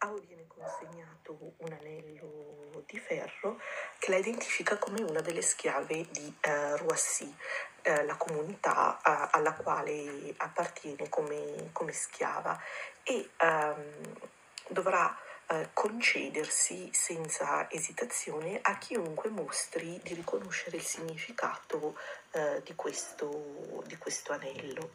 Ao viene consegnato un anello di ferro che la identifica come una delle schiave di eh, Roissy, eh, la comunità eh, alla quale appartiene come, come schiava e ehm, dovrà eh, concedersi senza esitazione a chiunque mostri di riconoscere il significato eh, di, questo, di questo anello.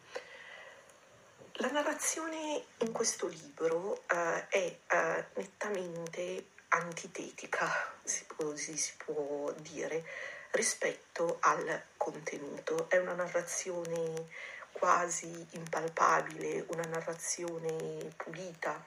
La narrazione in questo libro uh, è uh, nettamente antitetica, si può, si può, dire, rispetto al contenuto. È una narrazione quasi impalpabile, una narrazione pulita,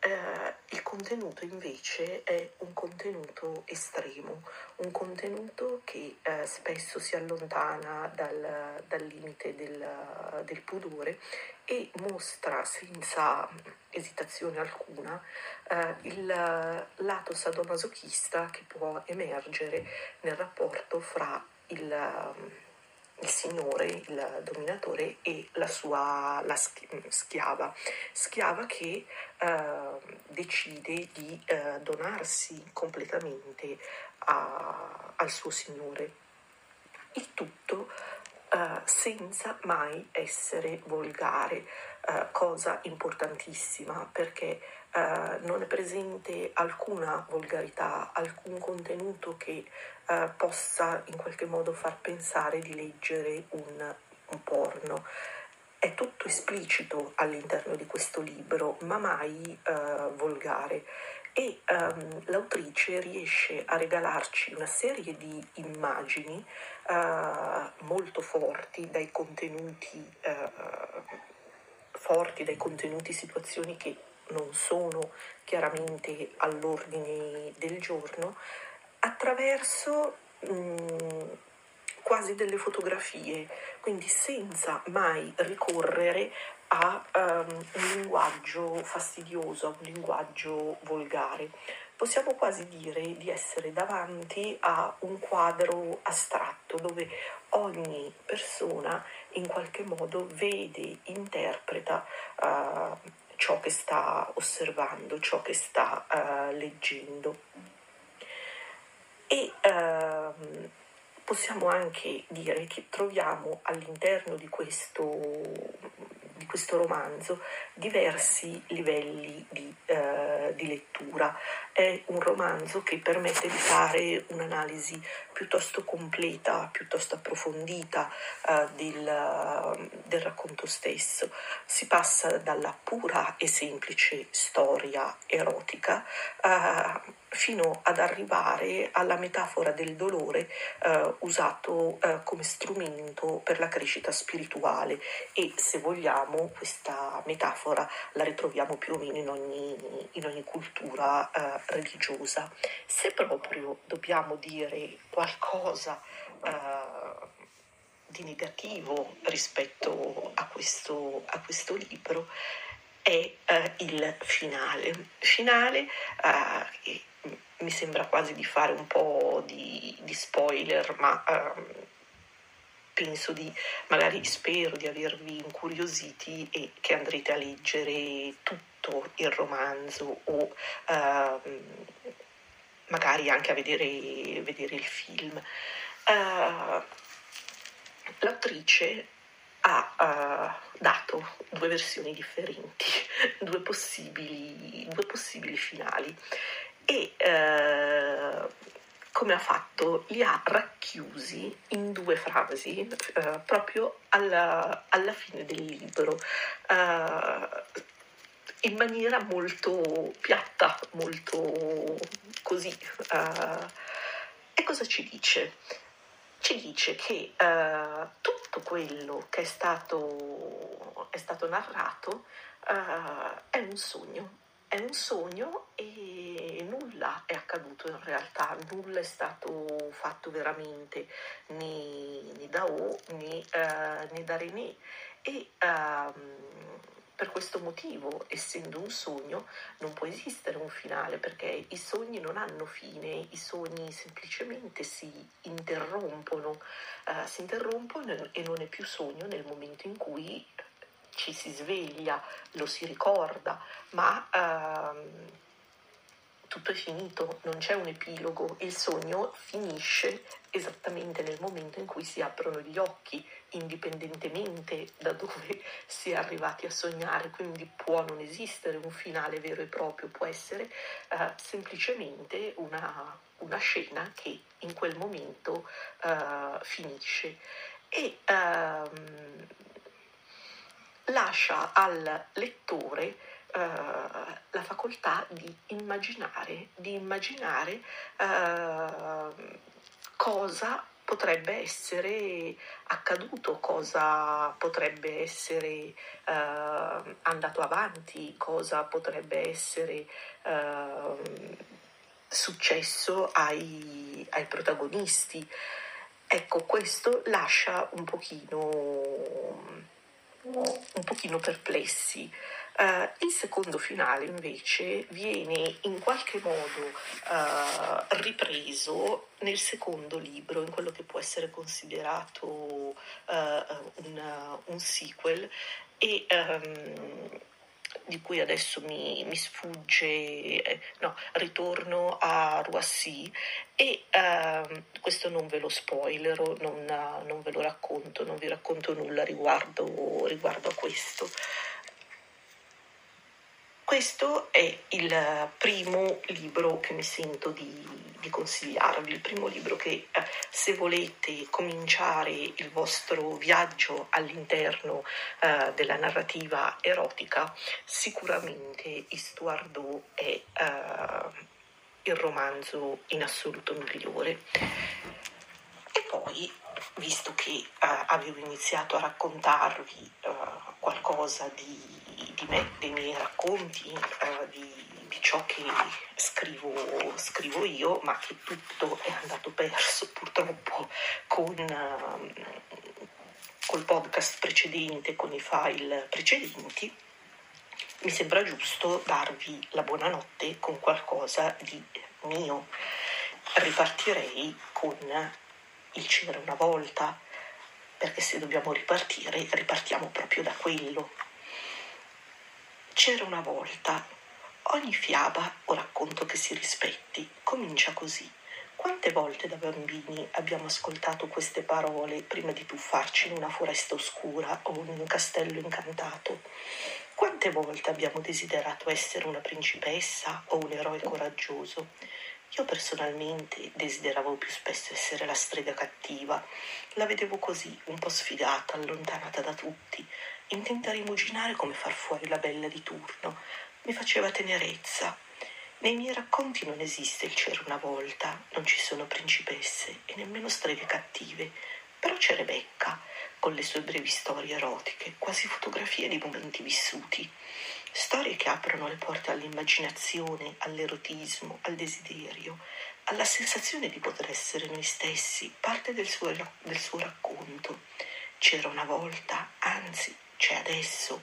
eh, il contenuto invece è un contenuto estremo, un contenuto che eh, spesso si allontana dal, dal limite del, del, pudore e mostra senza esitazione alcuna eh, il lato sadomasochista che può emergere nel rapporto fra il il signore, il dominatore e la sua la schiava, schiava che eh, decide di eh, donarsi completamente a, al suo signore. Il tutto eh, senza mai essere volgare, eh, cosa importantissima perché eh, non è presente alcuna volgarità, alcun contenuto che eh, possa in qualche modo far pensare di leggere un, un porno. È tutto esplicito all'interno di questo libro, ma mai eh, volgare e um, l'autrice riesce a regalarci una serie di immagini uh, molto forti dai contenuti uh, forti, dai contenuti situazioni che non sono chiaramente all'ordine del giorno, attraverso mm, quasi delle fotografie, quindi senza mai ricorrere a um, un linguaggio fastidioso, a un linguaggio volgare. Possiamo quasi dire di essere davanti a un quadro astratto dove ogni persona in qualche modo vede, interpreta uh, ciò che sta osservando, ciò che sta uh, leggendo. E uh, possiamo anche dire che troviamo all'interno di questo di questo romanzo diversi livelli di, eh, di, lettura. È un romanzo che permette di fare un'analisi piuttosto completa, piuttosto approfondita eh, del, del, racconto stesso. Si passa dalla pura e semplice storia erotica eh, fino ad arrivare alla metafora del dolore eh, usato eh, come strumento per la crescita spirituale e se vogliamo questa metafora la ritroviamo più o meno in ogni, in ogni cultura eh, religiosa. Se proprio dobbiamo dire qualcosa eh, di negativo rispetto a questo, a questo libro, è uh, il finale. Finale uh, mi sembra quasi di fare un po' di, di spoiler, ma um, penso di, magari spero di avervi incuriositi e che andrete a leggere tutto il romanzo o uh, magari anche a vedere, vedere il film. Uh, l'autrice ha uh, dato due versioni differenti, due possibili, due possibili finali e uh, come ha fatto? Li ha racchiusi in due frasi uh, proprio alla, alla, fine del libro in maniera molto piatta, molto così. e cosa ci dice? Ci dice che tutto tutto quello che è stato, è stato narrato uh, è un sogno, è un sogno e nulla è accaduto in realtà, nulla è stato fatto veramente né, né da O né, uh, né da René. E uh, per questo motivo, essendo un sogno, non può esistere un finale perché i sogni non hanno fine, i sogni semplicemente si interrompono, uh, si interrompono e non è più sogno nel momento in cui ci si sveglia, lo si ricorda, ma uh, tutto è finito, non c'è un epilogo, il sogno finisce esattamente nel momento in cui si aprono gli occhi, indipendentemente da dove si è arrivati a sognare, quindi può non esistere un finale vero e proprio, può essere uh, semplicemente una, una, scena che in quel momento uh, finisce. E uh, lascia al lettore Uh, la facoltà di immaginare, di immaginare uh, cosa potrebbe essere accaduto, cosa potrebbe essere uh, andato avanti, cosa potrebbe essere successo ai, ai protagonisti. Ecco, questo lascia un pochino, un pochino perplessi. Uh, il secondo finale invece viene in qualche modo uh, ripreso nel secondo libro, in quello che può essere considerato uh, un, un, sequel e um, di cui adesso mi, mi sfugge, eh, no, ritorno a Roissy e uh, questo non ve lo spoilerò, non, non, ve lo racconto, non vi racconto nulla riguardo, riguardo a questo. Questo è il primo libro che mi sento di, di consigliarvi, il primo libro che eh, se volete cominciare il vostro viaggio all'interno eh, della narrativa erotica, sicuramente Istuardo è eh, il romanzo in assoluto migliore. E poi, visto che eh, avevo iniziato a raccontarvi eh, qualcosa di di me, dei miei racconti, eh, di, di, ciò che scrivo, scrivo, io, ma che tutto è andato perso purtroppo con, uh, col podcast precedente, con i file precedenti. Mi sembra giusto darvi la buonanotte con qualcosa di mio. Ripartirei con il c'era una volta, perché se dobbiamo ripartire, ripartiamo proprio da quello, c'era una volta. Ogni fiaba o racconto che si rispetti comincia così. Quante volte da bambini abbiamo ascoltato queste parole prima di tuffarci in una foresta oscura o in un castello incantato? Quante volte abbiamo desiderato essere una principessa o un eroe coraggioso? Io personalmente desideravo più spesso essere la strega cattiva. La vedevo così, un po' sfigata, allontanata da tutti, intenta rimuginare come far fuori la bella di turno. Mi faceva tenerezza. Nei miei racconti non esiste il c'era una volta, non ci sono principesse e nemmeno streghe cattive, però c'è Rebecca, con le sue brevi storie erotiche, quasi fotografie di momenti vissuti. Storie che aprono le porte all'immaginazione, all'erotismo, al desiderio, alla sensazione di poter essere noi stessi, parte del suo, del suo racconto. C'era una volta, anzi, c'è adesso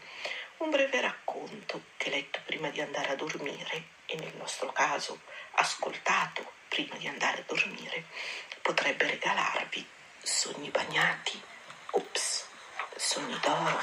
un breve racconto che letto prima di andare a dormire e nel nostro caso ascoltato prima di andare a dormire potrebbe regalarvi sogni bagnati, ops, sogni d'oro.